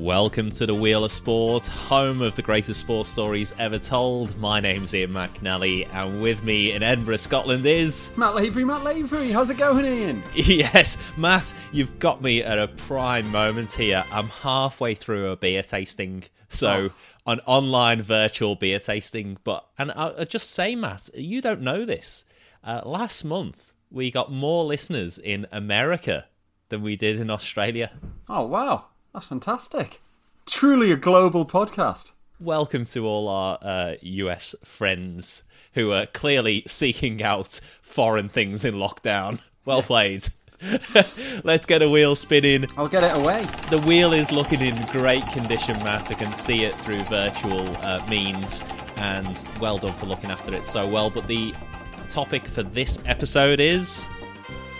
Welcome to the Wheel of Sport, home of the greatest sports stories ever told. My name's Ian McNally, and with me in Edinburgh, Scotland is. Matt Lavery, Matt Lavery, how's it going, Ian? Yes, Matt, you've got me at a prime moment here. I'm halfway through a beer tasting, so Oh. an online virtual beer tasting. But, and I, I just say, Matt, you don't know this. Uh, last month, we got more listeners in America than we did in Australia. Oh, wow, that's fantastic. Truly a global podcast. welcome to all our uh, US friends who are clearly seeking out foreign things in lockdown. Well played. Let's get a wheel spinning. I'll get it away. The wheel is looking in great condition, Matt. I can see it through virtual uh, means, and well done for looking after it so well. But the topic for this episode is.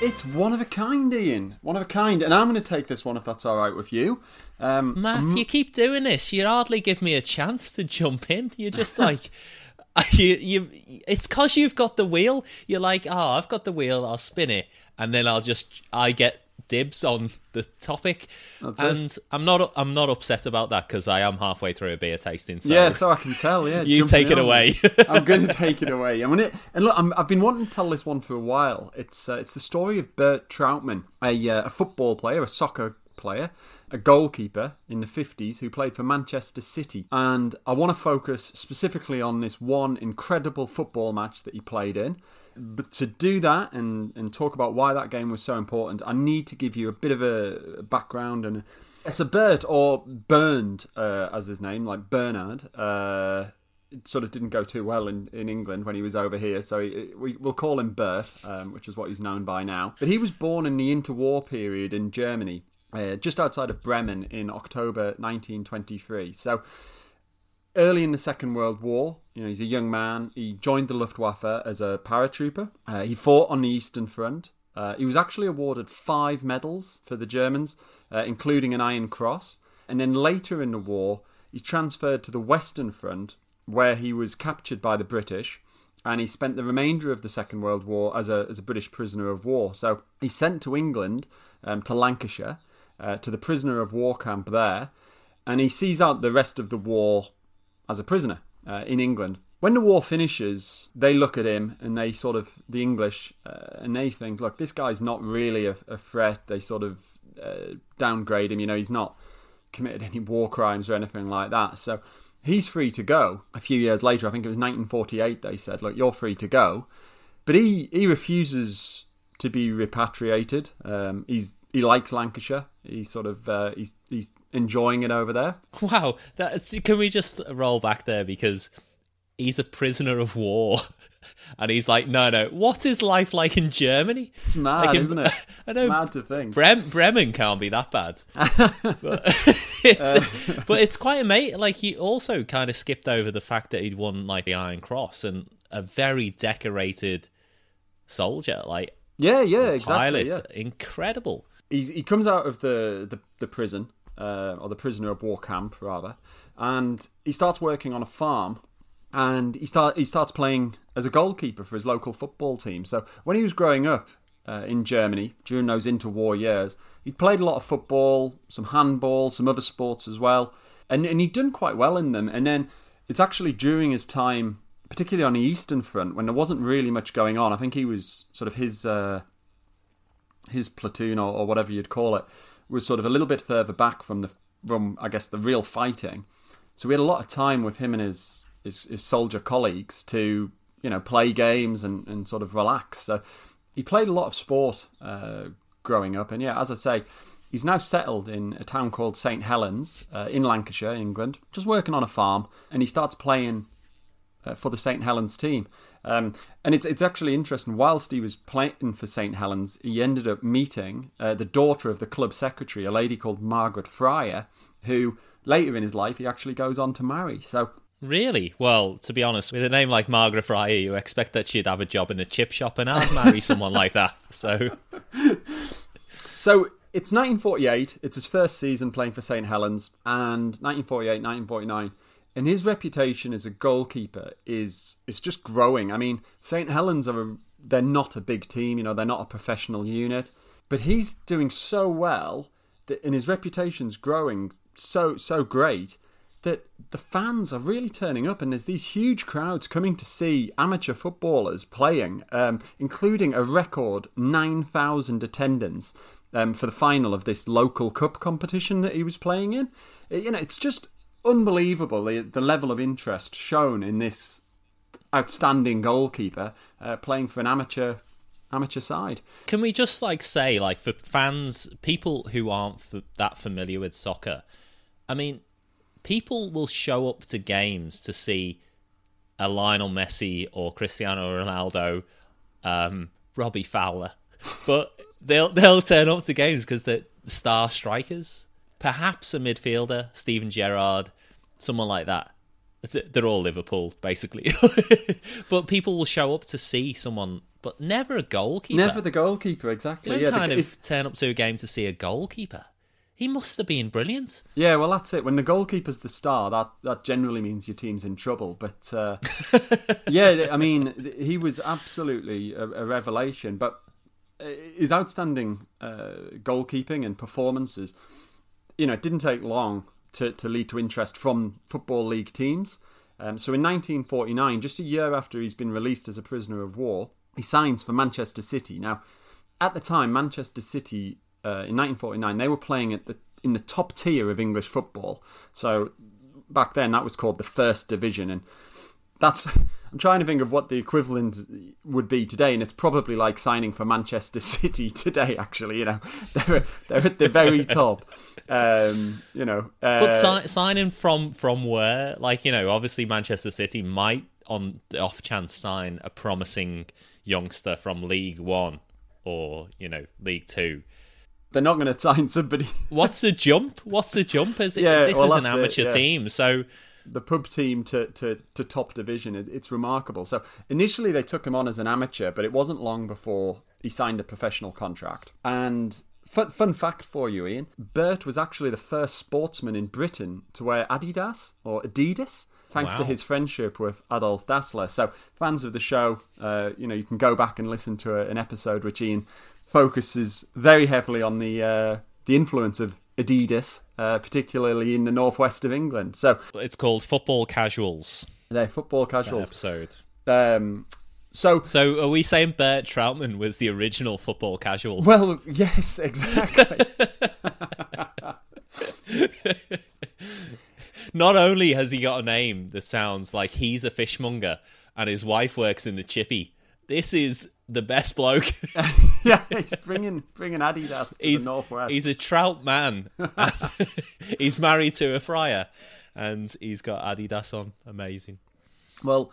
It's one of a kind, Ian. One of a kind. And I'm going to take this one if that's all right with you. Um, Matt, you keep doing this. You hardly give me a chance to jump in. You're just like, you, you. It's cause you've got the wheel. You're like, oh, I've got the wheel. I'll spin it, and then I'll just, I get dibs on the topic. That's it. and I'm not, I'm not upset about that because I am halfway through a beer tasting. So yeah, so I can tell. Yeah, You take it on away. I'm going to take it away. I'm gonna, and look, I'm, I've been wanting to tell this one for a while. It's uh, it's the story of Bert Trautmann, a, uh, a football player, a soccer player, a goalkeeper in the 50s who played for Manchester City. And I want to focus specifically on this one incredible football match that he played in. But to do that and, and talk about why that game was so important, I need to give you a bit of a background and. It's a Bert or Bernd, uh, as his name, like Bernard. Uh, it sort of didn't go too well in, in England when he was over here, so he, we, we'll call him Bert, um, which is what he's known by now. But he was born in the interwar period in Germany, uh, just outside of Bremen in October 1923. So early in the Second World War, you know, he's a young man. He joined the Luftwaffe as a paratrooper. Uh, he fought on the Eastern Front. Uh, he was actually awarded five medals for the Germans, uh, including an Iron Cross. And then later in the war, he transferred to the Western Front, where he was captured by the British. And he spent the remainder of the Second World War as a, as a British prisoner of war. So he's sent to England, um, to Lancashire, uh, to the prisoner of war camp there. And he sees out the rest of the war as a prisoner uh, in England. When the war finishes, they look at him and they sort of, the English, uh, and they think, look, this guy's not really a, a threat. They sort of uh, downgrade him. You know, he's not committed any war crimes or anything like that. So he's free to go. A few years later, I think it was 1948, they said, look, you're free to go. But he, he refuses to be repatriated. Um, he's he likes Lancashire. He's sort of uh, he's he's enjoying it over there. Wow, that's, can we just roll back there because he's a prisoner of war, and he's like, no, no, what is life like in Germany? It's mad, Like in- isn't it? I know. Mad to think. Brem- Bremen can't be that bad, but it's, but it's quite amazing. Like he also kind of skipped over the fact that he'd won like the Iron Cross and a very decorated soldier, like yeah, yeah, exactly. pilot, Yeah. incredible. He's, he comes out of the the, the prison uh, or the prisoner of war camp rather, and he starts working on a farm. And he start he starts playing as a goalkeeper for his local football team. So when he was growing up uh, in Germany during those interwar years, he played a lot of football, some handball, some other sports as well, and and he'd done quite well in them. And then it's actually during his time, particularly on the Eastern Front, when there wasn't really much going on. I think he was sort of his. Uh, his platoon or, or whatever you'd call it was sort of a little bit further back from the from I guess the real fighting. So we had a lot of time with him and his his, his soldier colleagues to you know play games and, and sort of relax. So he played a lot of sport uh, growing up, and yeah, as I say, he's now settled in a town called St Helens uh, in Lancashire, England, just working on a farm, and he starts playing uh, for the St Helens team. Um, and it's it's actually interesting. Whilst he was playing for St Helens, he ended up meeting uh, the daughter of the club secretary, a lady called Margaret Fryer, who later in his life he actually goes on to marry. So Really? Well, to be honest, with a name like Margaret Fryer, you expect that she'd have a job in a chip shop, and I'd marry someone like that. So, So it's 1948. It's his first season playing for St Helens, and 1948, 1949, and his reputation as a goalkeeper is is just growing. I mean, St Helens are a, they're not a big team, you know, they're not a professional unit, but he's doing so well that, and his reputation's growing so so great that the fans are really turning up, and there's these huge crowds coming to see amateur footballers playing, um, including a record nine thousand attendance um, for the final of this local cup competition that he was playing in. You know, it's just unbelievable the, the level of interest shown in this outstanding goalkeeper uh, playing for an amateur amateur side. Can we just like say, like for fans, people who aren't f- that familiar with soccer, I mean, people will show up to games to see a Lionel Messi or Cristiano Ronaldo, um, Robbie Fowler, but they'll they'll turn up to games because they're star strikers. Perhaps a midfielder, Steven Gerrard, someone like that. They're all Liverpool, basically. but people will show up to see someone, but never a goalkeeper. Never the goalkeeper, exactly. You yeah, kind the, of if, turn up to a game to see a goalkeeper. He must have been brilliant. Yeah, well, that's it. When the goalkeeper's the star, that that generally means your team's in trouble. But uh, yeah, I mean, he was absolutely a, a revelation. But uh, his outstanding uh, goalkeeping and performances, you know, it didn't take long to, to lead to interest from Football League teams. Um, so in 1949, just a year after he's been released as a prisoner of war, he signs for Manchester City. Now, at the time, Manchester City uh, in 1949 they were playing at the in the top tier of English football. So back then, that was called the First Division, and that's I'm trying to think of what the equivalent would be today, and it's probably like signing for Manchester City today. Actually, you know, they're they're at the very top. Um, you know, uh, but si- signing from from where? Like you know, obviously Manchester City might, on the off chance, sign a promising youngster from League One or you know League Two. They're not going to sign somebody. What's the jump? What's the jump? Is it? Yeah, this well, is an that's it, amateur yeah. team, so the pub team to, to, to top division. It, it's remarkable. So initially they took him on as an amateur, but it wasn't long before he signed a professional contract. And fun, fun fact for you, Ian, Bert was actually the first sportsman in Britain to wear Adidas or Adidas. Thanks to his friendship with Adolf Dassler. So, fans of the show, uh, you know, you can go back and listen to a, an episode which Ian focuses very heavily on the uh, the influence of Adidas, uh, particularly in the northwest of England. So, it's called Football Casuals they're football casuals. episode. Um, so, So are we saying Bert Trautmann was the original football casual? well, yes, exactly. Not only has he got a name that sounds like he's a fishmonger and his wife works in the chippy, this is the best bloke. yeah, he's bringing bringing Adidas to he's, the northwest. he's a trout man. he's married to a friar and he's got Adidas on. Amazing. Well,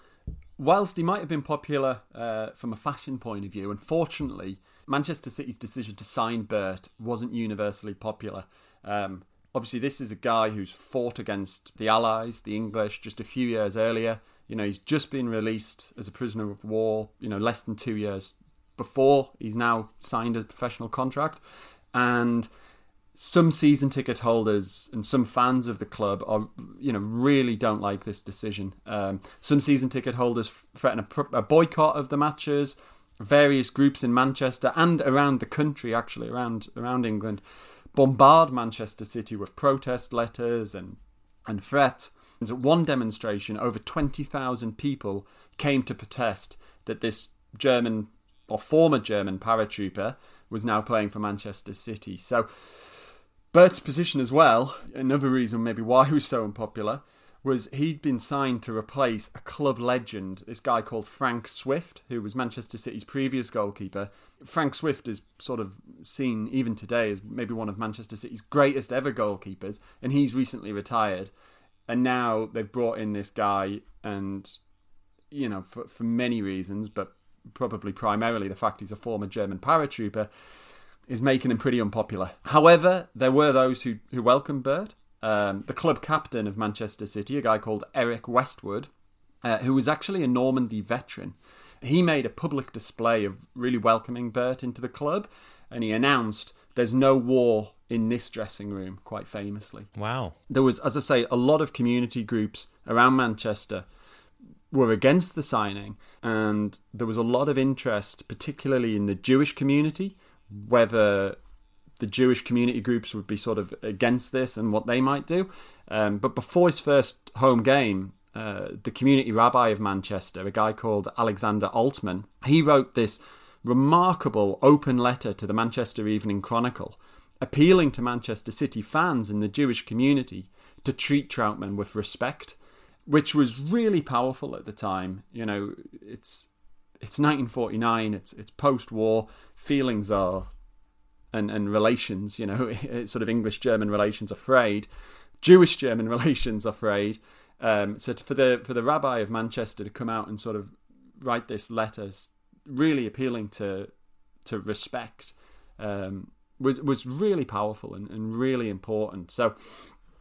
whilst he might have been popular uh, from a fashion point of view, unfortunately, Manchester City's decision to sign Bert wasn't universally popular. Um, obviously, this is a guy who's fought against the Allies, the English, just a few years earlier. You know, he's just been released as a prisoner of war, you know, less than two years before he's now signed a professional contract. And some season ticket holders and some fans of the club are, you know, really don't like this decision. Um, some season ticket holders threaten a, a boycott of the matches. Various groups in Manchester and around the country, actually around around England, bombard Manchester City with protest letters and and threats. And at one demonstration, over twenty thousand people came to protest that this German or former German paratrooper was now playing for Manchester City. So Bert's position as well, another reason maybe why he was so unpopular, was he'd been signed to replace a club legend, this guy called Frank Swift, who was Manchester City's previous goalkeeper. Frank Swift is sort of seen even today as maybe one of Manchester City's greatest ever goalkeepers, and he's recently retired. And now they've brought in this guy, and you know, for, for many reasons, but probably primarily the fact he's a former German paratrooper, is making him pretty unpopular. However, there were those who, who welcomed Bert. Um, the club captain of Manchester City, a guy called Eric Westwood, uh, who was actually a Normandy veteran, he made a public display of really welcoming Bert into the club, and he announced, "There's no war in this dressing room." Quite famously, Wow. there was, as I say, a lot of community groups around Manchester were against the signing, and there was a lot of interest, particularly in the Jewish community, whether the Jewish community groups would be sort of against this and what they might do. Um, but before his first home game, uh, the community rabbi of Manchester, a guy called Alexander Altmann, he wrote this remarkable open letter to the Manchester Evening Chronicle, appealing to Manchester City fans in the Jewish community to treat Trautmann with respect, which was really powerful at the time. You know, it's it's 1949, it's it's post-war, feelings are and and relations, you know, sort of English German relations are frayed, Jewish German relations are frayed. Um, so for the for the rabbi of Manchester to come out and sort of write this letter, really appealing to to respect, um, was was really powerful and, and really important. So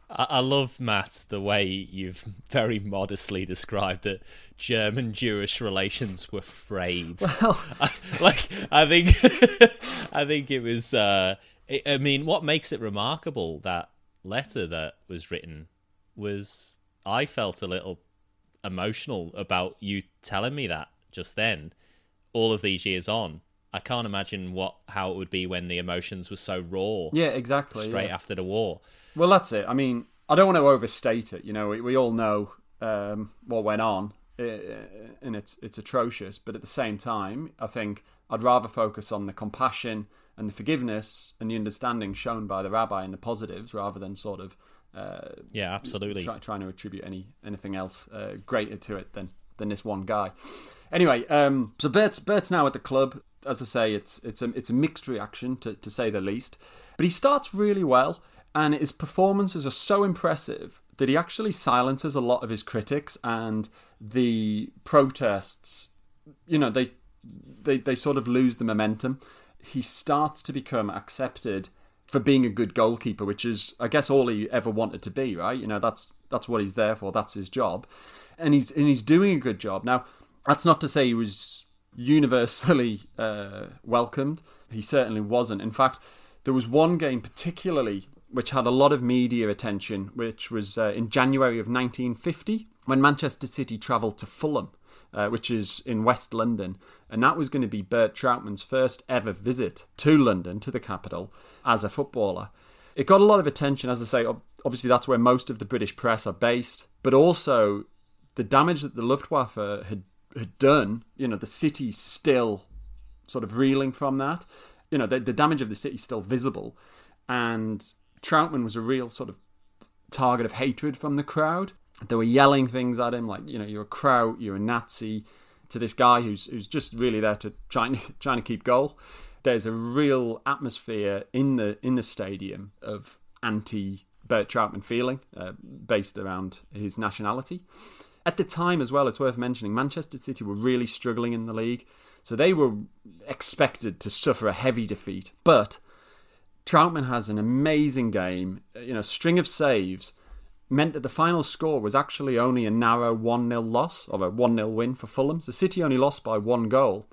I, love Matt the way you've very modestly described that German Jewish relations were frayed. Well, I, like I think I think it was. Uh, it, I mean, what makes it remarkable that letter that was written was I felt a little emotional about you telling me that just then. All of these years on, I can't imagine what how it would be when the emotions were so raw. Yeah, exactly. Straight yeah. after the war. Well, that's it. I mean, I don't want to overstate it. You know, we, we all know um, what went on, and it's it's atrocious. But at the same time, I think I'd rather focus on the compassion and the forgiveness and the understanding shown by the rabbi and the positives, rather than sort of uh, yeah, absolutely try, trying to attribute any anything else uh, greater to it than than this one guy. Anyway, um, so Bert's Bert's now at the club. As I say, it's it's a it's a mixed reaction to to say the least. But he starts really well and his performances are so impressive that he actually silences a lot of his critics and the protests you know they they they sort of lose the momentum. He starts to become accepted for being a good goalkeeper which is i guess all he ever wanted to be right? You know that's that's what he's there for. That's his job. And he's and he's doing a good job. Now that's not to say he was universally uh, welcomed. He certainly wasn't. In fact there was one game particularly which had a lot of media attention, which was uh, in January of 1950 when Manchester City travelled to Fulham, uh, which is in West London. And that was going to be Bert Trautmann's first ever visit to London, to the capital, as a footballer. It got a lot of attention, as I say, obviously that's where most of the British press are based, but also the damage that the Luftwaffe had, had done, you know, the city's still sort of reeling from that. You know, the, the damage of the city still visible. And Trautmann was a real sort of target of hatred from the crowd. They were yelling things at him like, you know, you're a Kraut, you're a Nazi, to this guy who's who's just really there to try and, trying to keep goal. There's a real atmosphere in the in the stadium of anti Bert Trautmann feeling, uh, based around his nationality. At the time, as well, it's worth mentioning, Manchester City were really struggling in the league, so they were expected to suffer a heavy defeat. But Trautmann has an amazing game, you know, string of saves meant that the final score was actually only a narrow 1 0 loss, or a 1 0 win for Fulham. So City only lost by one goal,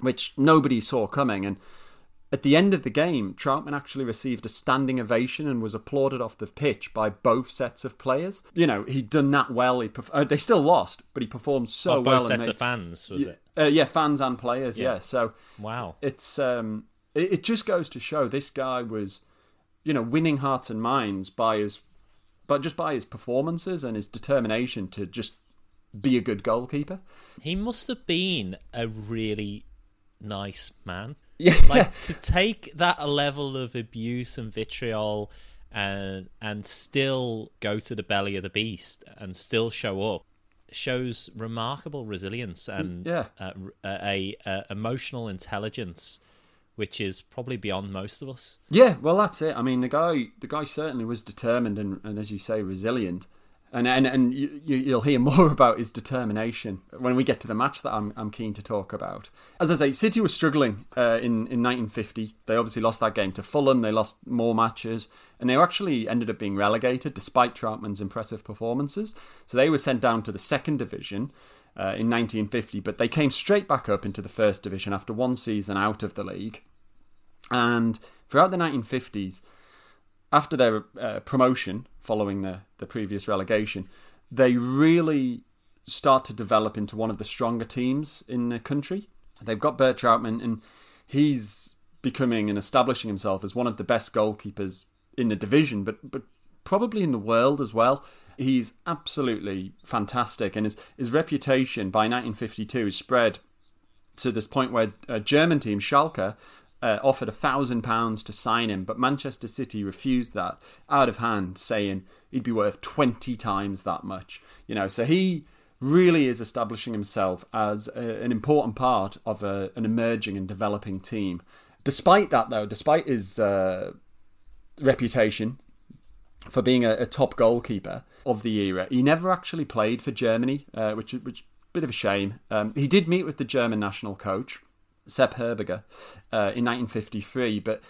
which nobody saw coming. And at the end of the game, Trautmann actually received a standing ovation and was applauded off the pitch by both sets of players. You know, he'd done that well. He perf- uh, they still lost, but he performed so oh, well. Both sets of fans, was it? Uh, yeah, fans and players. Yeah. yeah. So wow, it's um, it, it just goes to show this guy was, you know, winning hearts and minds by his, but just by his performances and his determination to just be a good goalkeeper. He must have been a really nice man. Yeah. Like to take that level of abuse and vitriol and and still go to the belly of the beast and still show up shows remarkable resilience and yeah. uh, a, a, emotional intelligence which is probably beyond most of us. Yeah, well, that's it. I mean, the guy, the guy certainly was determined and, and as you say, resilient. And and and you, you'll hear more about his determination when we get to the match that I'm I'm keen to talk about. As I say, City was struggling uh, in in 1950. They obviously lost that game to Fulham. They lost more matches, and they actually ended up being relegated despite Trautmann's impressive performances. So they were sent down to the second division. Uh, in 1950, but they came straight back up into the first division after one season out of the league. And throughout the 1950s, after their uh, promotion following the, the previous relegation, they really start to develop into one of the stronger teams in the country. They've got Bert Trautmann, and he's becoming and establishing himself as one of the best goalkeepers in the division, but but probably in the world as well. He's absolutely fantastic, and his his reputation by 1952 is spread to this point where a German team Schalke uh, offered a thousand pounds to sign him, but Manchester City refused that out of hand, saying he'd be worth twenty times that much. You know, so he really is establishing himself as a, an important part of a, an emerging and developing team. Despite that, though, despite his uh, reputation for being a, a, top goalkeeper of the era, he never actually played for Germany, uh, which is which a bit of a shame. Um, he did meet with the German national coach Sepp Herberger uh, in 1953, but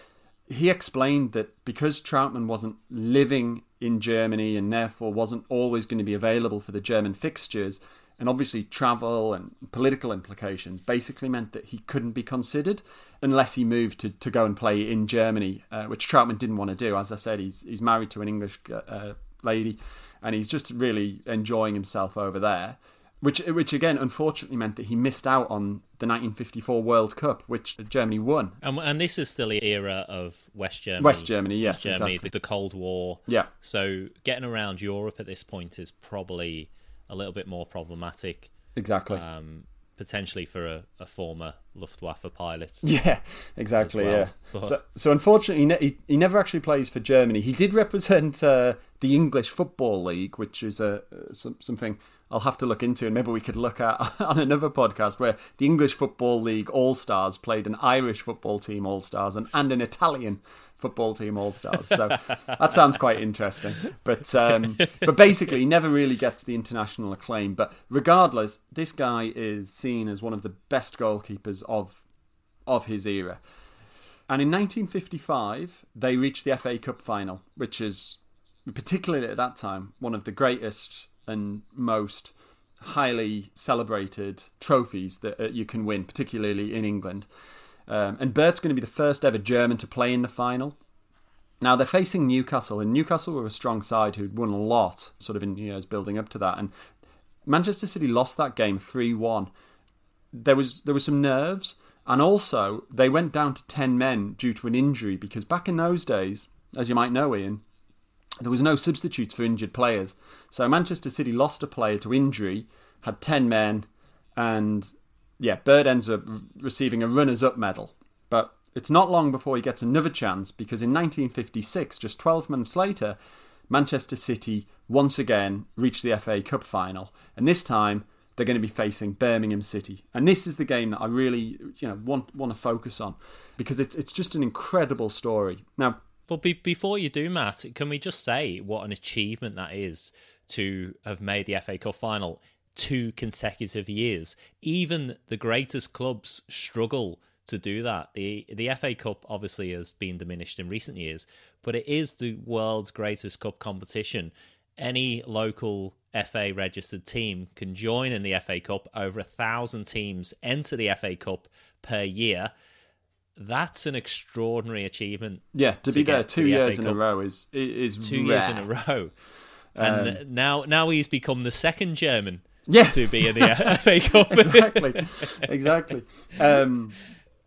he explained that because Trautmann wasn't living in Germany and therefore wasn't always going to be available for the German fixtures, and obviously travel and political implications basically meant that he couldn't be considered unless he moved to, to go and play in Germany, uh, which Trautmann didn't want to do. As I said, he's he's married to an English uh, lady, and he's just really enjoying himself over there which which again unfortunately meant that he missed out on the 1954 World Cup, which Germany won. And, and this is still the era of West Germany. West Germany, yes, Germany, exactly. the, the, Cold War. Yeah. So getting around Europe at this point is probably a little bit more problematic. Exactly. Um, potentially for a, a, former Luftwaffe pilot. Yeah, exactly. Well. Yeah. But... So, so unfortunately, he, ne- he, he, never actually plays for Germany. He did represent uh, the English Football League, which is a uh, something I'll have to look into, and maybe we could look at on another podcast where the English Football League All Stars played an Irish football team All Stars and, and an Italian football team All Stars. So that sounds quite interesting. But um, but basically, he never really gets the international acclaim. But regardless, this guy is seen as one of the best goalkeepers of of his era. And in 1955, they reached the FA Cup final, which is particularly at that time one of the greatest and most highly celebrated trophies that uh, you can win, particularly in England. Um, and Bert's going to be the first ever German to play in the final. Now they're facing Newcastle, and Newcastle were a strong side who'd won a lot, sort of in years building up to that. And Manchester City lost that game three one. There was there was some nerves, and also they went down to ten men due to an injury because back in those days, as you might know, Ian, there was no substitutes for injured players. So Manchester City lost a player to injury, had 10 men, and yeah, Bird ends up receiving a runners up medal. But it's not long before he gets another chance because in 1956, just 12 months later, Manchester City once again reached the FA Cup final. And this time, they're going to be facing Birmingham City. And this is the game that I really, you know, want want to focus on because it's it's just an incredible story. Now, but be- before you do, Matt, can we just say what an achievement that is to have made the FA Cup final two consecutive years? Even the greatest clubs struggle to do that. The the FA Cup obviously has been diminished in recent years, but it is the world's greatest cup competition. Any local FA registered team can join in the FA Cup. Over a thousand teams enter the FA Cup per year that's an extraordinary achievement. Yeah, to, to be there two the years in a row is is two rare. years in a row, and um, now now he's become the second German. Yeah. to be in the FA Cup. exactly, exactly. Um,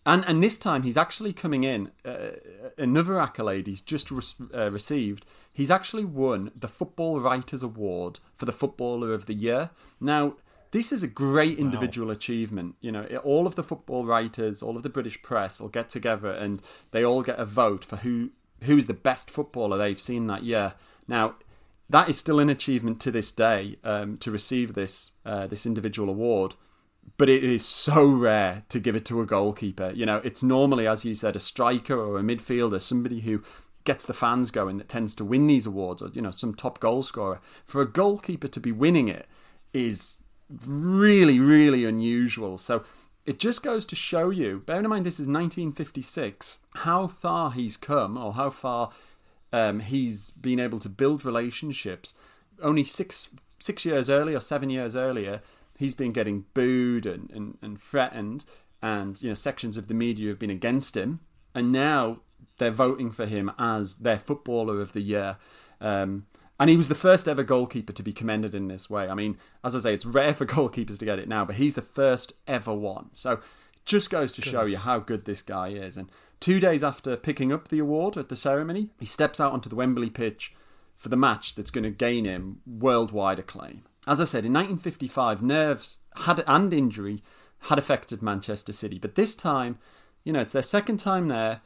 and and this time he's actually coming in. Uh, another accolade he's just re- uh, received. He's actually won the Football Writers Award for the Footballer of the Year. Now this is a great individual wow. achievement. You know, all of the football writers, all of the British press will get together and they all get a vote for who who's the best footballer they've seen that year. Now, that is still an achievement to this day um, to receive this uh, this individual award. But it is so rare to give it to a goalkeeper. You know, it's normally, as you said, a striker or a midfielder, somebody who gets the fans going that tends to win these awards, or you know, some top goal scorer. For a goalkeeper to be winning it is really, really unusual. So it just goes to show you, bearing in mind this is 1956, how far he's come or how far um, he's been able to build relationships. Only six six years earlier, seven years earlier, he's been getting booed and, and, and threatened, and you know sections of the media have been against him, and now they're voting for him as their footballer of the year. Um, and he was the first ever goalkeeper to be commended in this way. I mean, as I say, it's rare for goalkeepers to get it now, but he's the first ever one. So just goes to show you how good this guy is. And two days after picking up the award at the ceremony, he steps out onto the Wembley pitch for the match that's going to gain him worldwide acclaim. As I said, in 1955, nerves had and injury had affected Manchester City, but this time, you know, it's their second time there.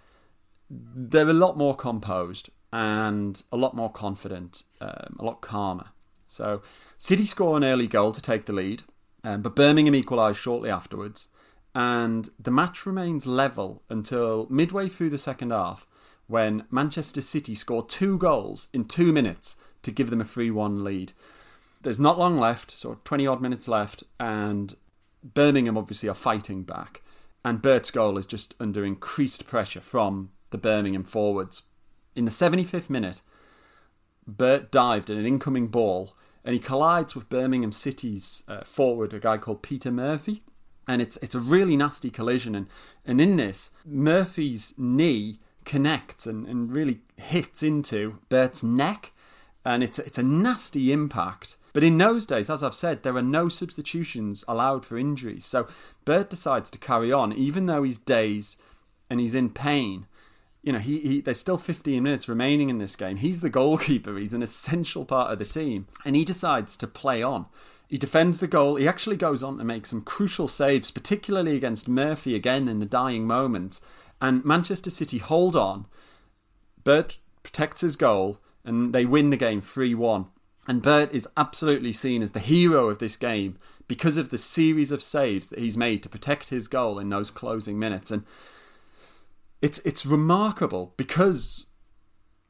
They're a lot more composed and a lot more confident, um, a lot calmer. So, City score an early goal to take the lead, um, but Birmingham equalise shortly afterwards, and the match remains level until midway through the second half, when Manchester City score two goals in two minutes to give them a 3 1 lead. There's not long left, so 20 odd minutes left, and Birmingham obviously are fighting back. And Bert's goal is just under increased pressure from the Birmingham forwards. In the 75th minute, Bert dived at an incoming ball and he collides with Birmingham City's uh, forward, a guy called Peter Murphy. And it's it's a really nasty collision. And, and in this, Murphy's knee connects and, and really hits into Bert's neck. And it's, it's a nasty impact. But in those days, as I've said, there are no substitutions allowed for injuries. So Bert decides to carry on, even though he's dazed and he's in pain. You know, he, he there's still 15 minutes remaining in this game. He's the goalkeeper. He's an essential part of the team, and he decides to play on. He defends the goal. He actually goes on to make some crucial saves, particularly against Murphy again in the dying moments. And Manchester City hold on. Bert protects his goal, and they win the game 3 1. And Bert is absolutely seen as the hero of this game because of the series of saves that he's made to protect his goal in those closing minutes. And it's it's remarkable because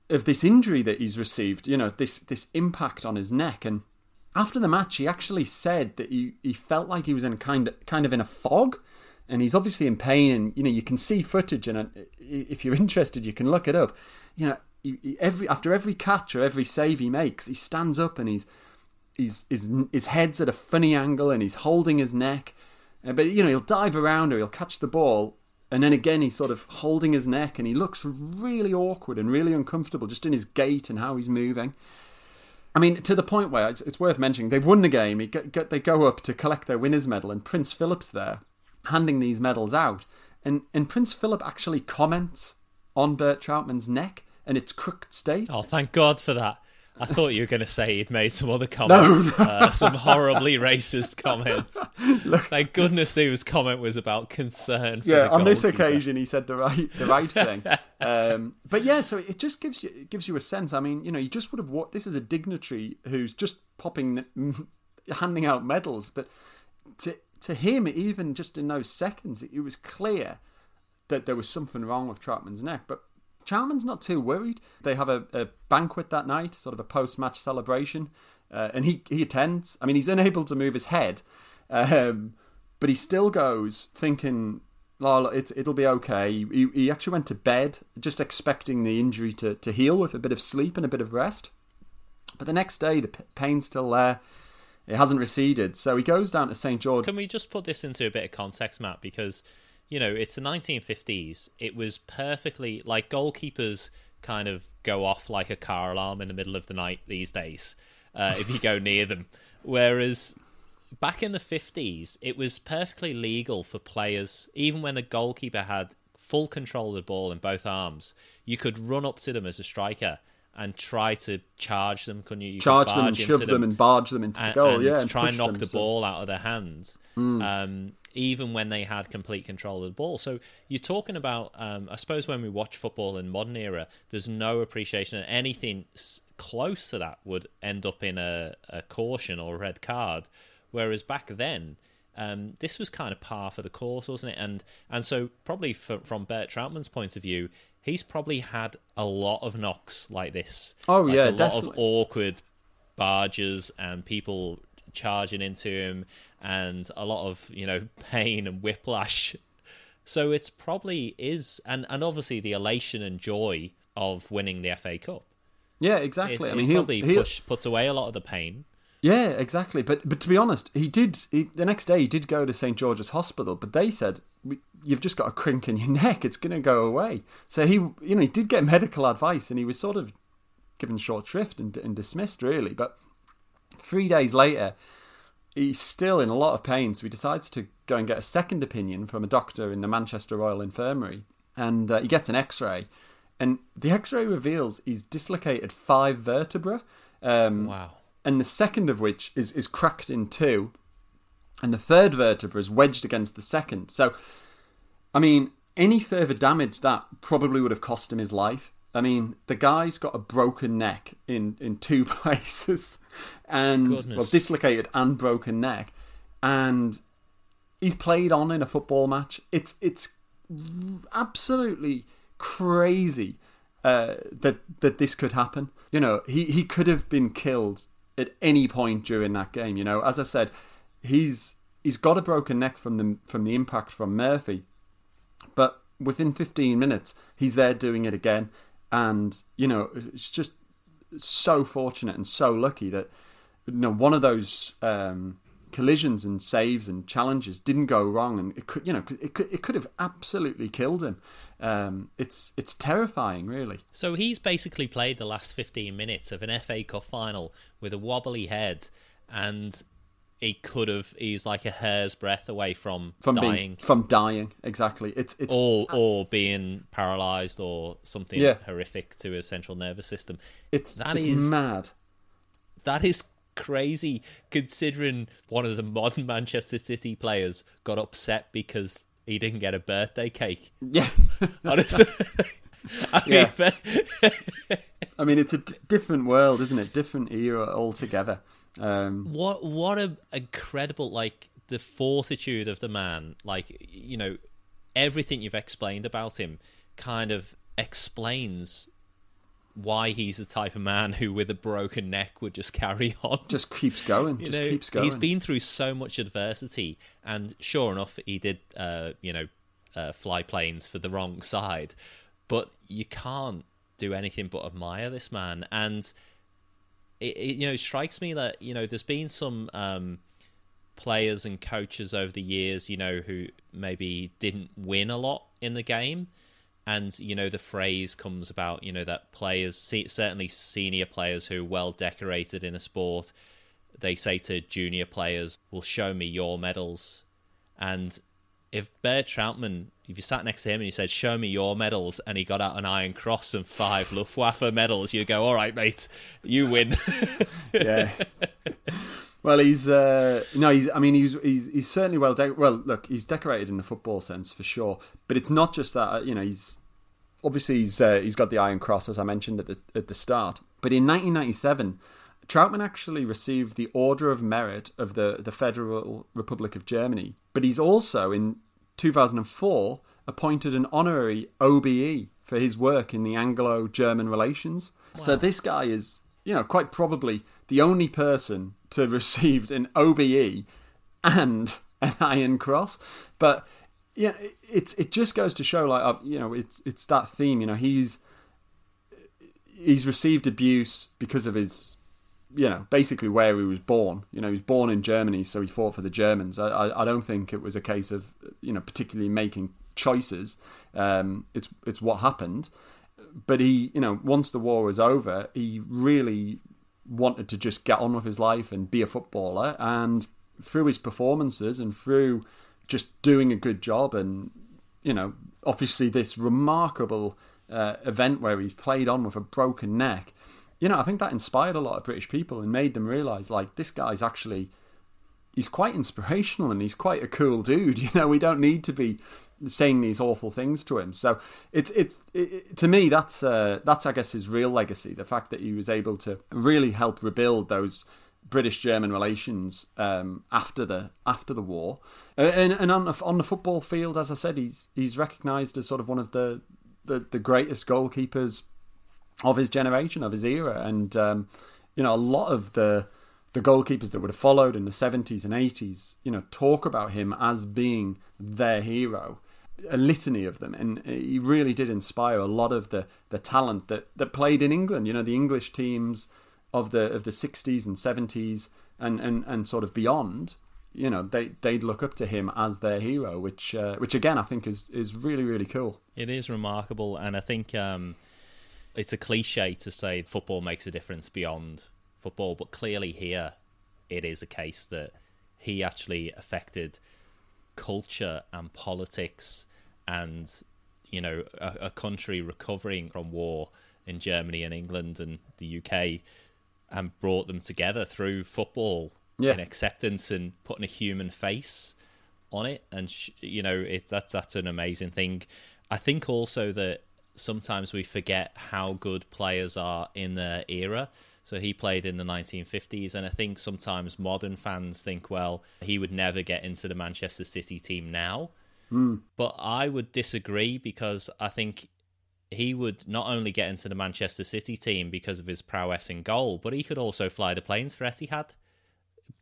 of this injury that he's received, you know, this this impact on his neck. And after the match, he actually said that he, he felt like he was in kind of kind of in a fog, and he's obviously in pain. And you know, you can see footage, and if you're interested, you can look it up. You know, every after every catch or every save he makes, he stands up and he's he's his his head's at a funny angle and he's holding his neck. Uh, but you know he'll dive around or he'll catch the ball, and then again he's sort of holding his neck and he looks really awkward and really uncomfortable just in his gait and how he's moving. I mean, to the point where it's, it's worth mentioning they've won the game. Get, they go up to collect their winners' medal, and Prince Philip's there handing these medals out, and and Prince Philip actually comments on Bert Trautmann's neck and its crooked state. Oh, thank God for that. I thought you were going to say he'd made some other comments, no, no. Uh, some horribly racist comments. Look, Thank goodness his comment was about concern. yeah, on this occasion, he said the right the right thing. um, but yeah, so it just gives you it gives you a sense. I mean, you know, you just would have what this is a dignitary who's just popping, handing out medals, but to to him, even just in those seconds, it was clear that there was something wrong with Trautmann's neck. But Trautmann's not too worried. They have a, a banquet that night, sort of a post match celebration, uh, and he, he attends. I mean, he's unable to move his head, um, but he still goes thinking, oh, it's, it'll be okay. He, he actually went to bed just expecting the injury to, to heal with a bit of sleep and a bit of rest. But the next day, the pain's still there. It hasn't receded. So he goes down to St. George. Can we just put this into a bit of context, Matt? Because you know, it's the 1950s. It was perfectly like goalkeepers kind of go off like a car alarm in the middle of the night these days uh, if you go near them. Whereas back in the 50s, it was perfectly legal for players, even when the goalkeeper had full control of the ball in both arms, you could run up to them as a striker and try to charge them. Couldn't you? you charge them, and shove them, them, and barge them into and, the goal. And yeah, and try and knock them, the so. ball out of their hands. Mm. Um, even when they had complete control of the ball. So you're talking about, um, I suppose, when we watch football in modern era, there's no appreciation, and anything close to that would end up in a, a caution or a red card. Whereas back then, um, this was kind of par for the course, wasn't it? And and so probably for, from Bert Trautmann's point of view, he's probably had a lot of knocks like this. Oh like yeah, a definitely. lot of awkward barges and people charging into him and a lot of you know pain and whiplash. So it's probably is and and obviously the elation and joy of winning the FA Cup. Yeah exactly. It, I mean he probably he'll... Push, puts away a lot of the pain. Yeah exactly. But but to be honest he did he, the next day he did go to St George's Hospital but they said you've just got a crink in your neck. It's going to go away. So he you know he did get medical advice and he was sort of given short shrift and, and dismissed really. But Three days later, he's still in a lot of pain, so he decides to go and get a second opinion from a doctor in the Manchester Royal Infirmary, and uh, he gets an X-ray, and the X-ray reveals he's dislocated five vertebrae. Um, Wow. and the second of which is is cracked in two, and the third vertebra is wedged against the second. So, I mean, any further damage that probably would have cost him his life. I mean, the guy's got a broken neck in in two places, and Goodness. well, dislocated and broken neck, and he's played on in a football match. It's it's absolutely crazy uh, that that this could happen. You know, he he could have been killed at any point during that game. You know, as I said, he's he's got a broken neck from the from the impact from Murphy, but within 15 minutes he's there doing it again, and you know it's just so fortunate and so lucky that you know one of those um, collisions and saves and challenges didn't go wrong, and it could you know it could it could have absolutely killed him. Um, it's it's terrifying, really. So he's basically played the last 15 minutes of an FA Cup final with a wobbly head, and he could have. He's like a hair's breadth away from, From dying, being from dying, exactly. It's it's or or being paralysed, or something Yeah. horrific to his central nervous system. it's that it's is- mad. That is crazy, considering one of the modern Manchester City players got upset because he didn't get a birthday cake. Yeah, Honestly, I mean, Yeah. I mean it's a d- different world, isn't it? Different era altogether. Um, what what a incredible like the fortitude of the man like you know everything you've explained about him kind of explains why he's the type of man who with a broken neck would just carry on just keeps going. you just know, keeps going. he's been through so much adversity and sure enough he did uh you know uh, fly planes for the wrong side but you can't do anything but admire this man and it, it you know strikes me that you know there's been some um players and coaches over the years you know who maybe didn't win a lot in the game. And you know the phrase comes about you know that players certainly senior players who are well decorated in a sport they say to junior players will show me your medals. And if Bear Trautmann, if you sat next to him and you said, "Show me your medals," and he got out an Iron Cross and five Luftwaffe medals, you go, "All right, mate, you win." yeah. Well, he's uh, no, he's. I mean, he's he's he's certainly well. De- well, look, he's decorated in the football sense for sure. But it's not just that. You know, he's obviously he's uh, he's got the Iron Cross as I mentioned at the at the start. But in 1997, Trautmann actually received the Order of Merit of the the Federal Republic of Germany. But he's also in 2004 appointed an honorary OBE for his work in the Anglo-German relations. So this guy is, you know, quite probably the only person to have received an OBE and an Iron Cross. But yeah, it's it just goes to show, like, you know, it's it's that theme. You know, he's he's received abuse because of his you know, basically where he was born. You know, he was born in Germany, so he fought for the Germans. I, I, I don't think it was a case of, you know, particularly making choices. Um, it's it's what happened. But he, you know, once the war was over, he really wanted to just get on with his life and be a footballer. And through his performances and through just doing a good job, and you know, obviously this remarkable uh, event where he's played on with a broken neck you know, I think that inspired a lot of British people and made them realise like this guy's actually he's quite inspirational and he's quite a cool dude. You know, we don't need to be saying these awful things to him. So it's it's it, to me that's uh, that's I guess his real legacy, the fact that he was able to really help rebuild those British German relations um, after the after the war, Uh, and and on the, on the football field, as I said, he's he's recognised as sort of one of the the, the greatest goalkeepers of his generation, of his era, and um, you know a lot of the the goalkeepers that would have followed in the seventies and eighties, you know, talk about him as being their hero. A litany of them, and he really did inspire a lot of the the talent that that played in England. You know, the English teams of the of the sixties and seventies and, and and sort of beyond. You know, they they'd look up to him as their hero, which uh, which again I think is is really really cool. It is remarkable, and I think um, it's a cliche to say football makes a difference beyond football, but clearly here it is a case that he actually affected culture and politics and you know a, a country recovering from war in Germany and England and the UK and brought them together through football Yeah. and acceptance and putting a human face on it and sh- you know it that's that's an amazing thing i think also that sometimes we forget how good players are in their era. So he played in the 1950s and i think sometimes modern fans think well he would never get into the manchester city team now. Hmm. But i would disagree because i think he would not only get into the manchester city team because of his prowess in goal but he could also fly the planes for etihad.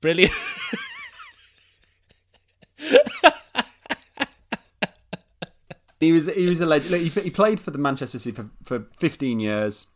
Brilliant He was he was a legend. He, he played for the Manchester City for, for 15 years,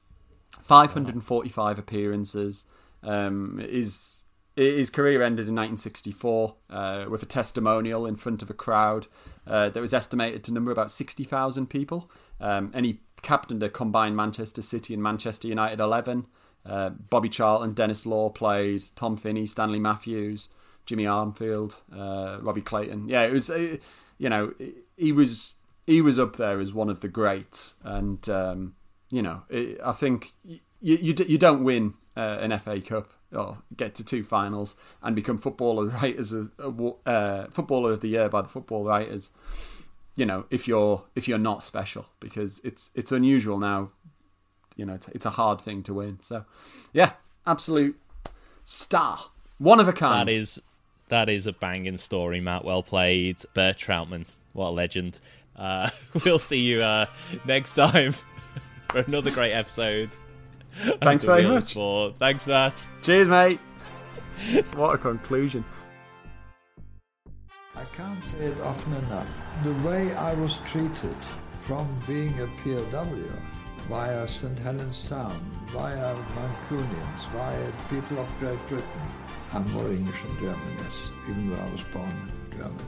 545 appearances. Um, his his career ended in 1964 uh, with a testimonial in front of a crowd uh, that was estimated to number about 60,000 people. Um, and he captained a combined Manchester City and Manchester United 11. Uh, Bobby Charlton, Denis Law played, Tom Finney, Stanley Matthews, Jimmy Armfield, uh, Ronnie Clayton. Yeah, it was, uh, you know, he was he was up there as one of the greats, and um, you know, it, I think you you, you don't win uh, an FA Cup or get to two finals and become footballer writers of uh, footballer of the year by the football writers. You know, if you're if you're not special, because it's it's unusual now. You know, it's, it's a hard thing to win. So, yeah, absolute star, one of a kind. That is that is a banging story, Matt. Well played, Bert Trautmann. What a legend. Uh, we'll see you uh, next time for another great episode. Thanks of The very Wheel of much. Sport. Thanks, Matt. Cheers, mate. what a conclusion. I can't say it often enough. The way I was treated from being a POW via St. Helens Town, via Mancunians, via people of Great Britain. I'm more English than German, yes, even though I was born German.